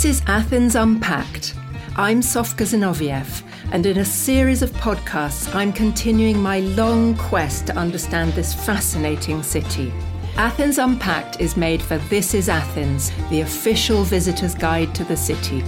This is Athens Unpacked. I'm Sofka Zinovieff, and in a series of podcasts, I'm continuing my long quest to understand this fascinating city. Athens Unpacked is made for This is Athens, the official visitor's guide to the city.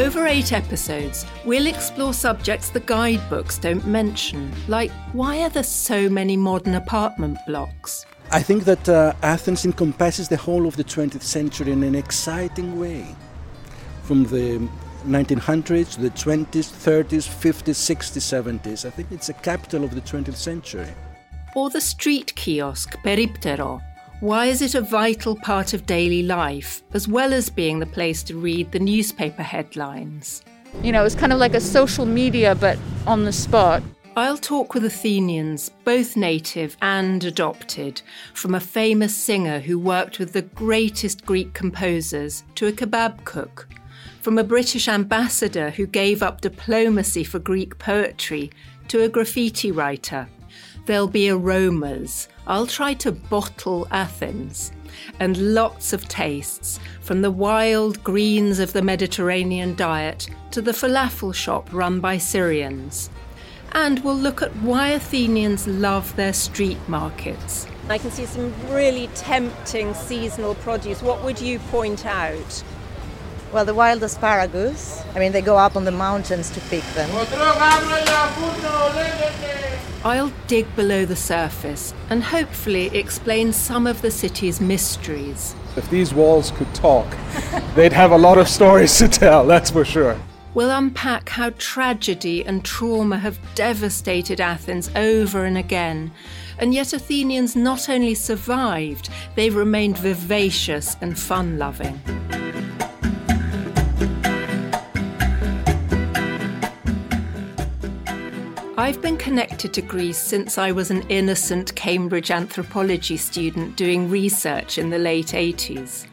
Over eight episodes, we'll explore subjects the guidebooks don't mention, like why are there so many modern apartment blocks? I think that uh, Athens encompasses the whole of the 20th century in an exciting way. From the 1900s to the 20s, 30s, 50s, 60s, 70s. I think it's a capital of the 20th century. Or the street kiosk, Periptero, why is it a vital part of daily life, as well as being the place to read the newspaper headlines? You know, it's kind of like a social media, but on the spot. I'll talk with Athenians, both native and adopted, from a famous singer who worked with the greatest Greek composers to a kebab cook, from a British ambassador who gave up diplomacy for Greek poetry to a graffiti writer. There'll be aromas. I'll try to bottle Athens. And lots of tastes, from the wild greens of the Mediterranean diet to the falafel shop run by Syrians. And we'll look at why Athenians love their street markets. I can see some really tempting seasonal produce. What would you point out? Well, the wild asparagus. I mean, they go up on the mountains to pick them. I'll dig below the surface and hopefully explain some of the city's mysteries. If these walls could talk, they'd have a lot of stories to tell, that's for sure. We'll unpack how tragedy and trauma have devastated Athens over and again. And yet, Athenians not only survived, they've remained vivacious and fun loving. I've been connected to Greece since I was an innocent Cambridge anthropology student doing research in the late 80s.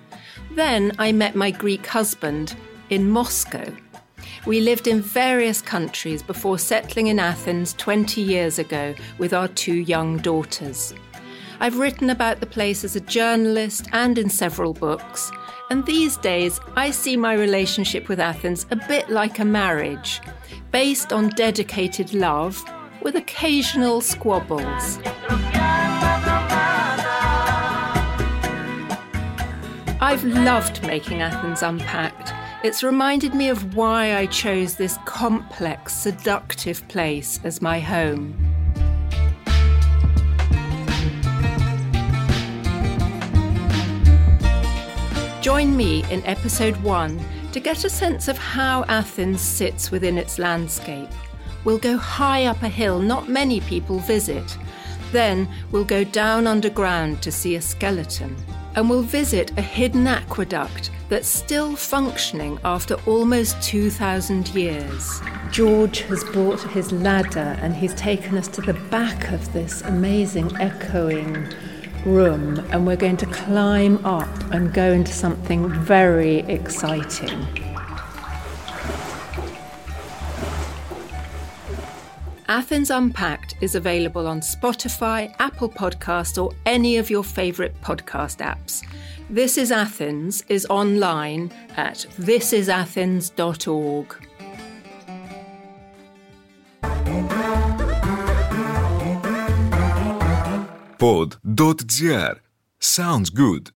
Then I met my Greek husband in Moscow. We lived in various countries before settling in Athens 20 years ago with our two young daughters. I've written about the place as a journalist and in several books, and these days I see my relationship with Athens a bit like a marriage based on dedicated love with occasional squabbles. I've loved making Athens Unpacked. It's reminded me of why I chose this complex, seductive place as my home. Join me in episode one to get a sense of how Athens sits within its landscape. We'll go high up a hill not many people visit. Then we'll go down underground to see a skeleton. And we'll visit a hidden aqueduct that's still functioning after almost 2,000 years. George has brought his ladder and he's taken us to the back of this amazing echoing room and we're going to climb up and go into something very exciting. Athens Unpacked is available on Spotify, Apple Podcast, or any of your favourite podcast apps. This is Athens is online at thisisathens.org. pod.gr. Sounds good.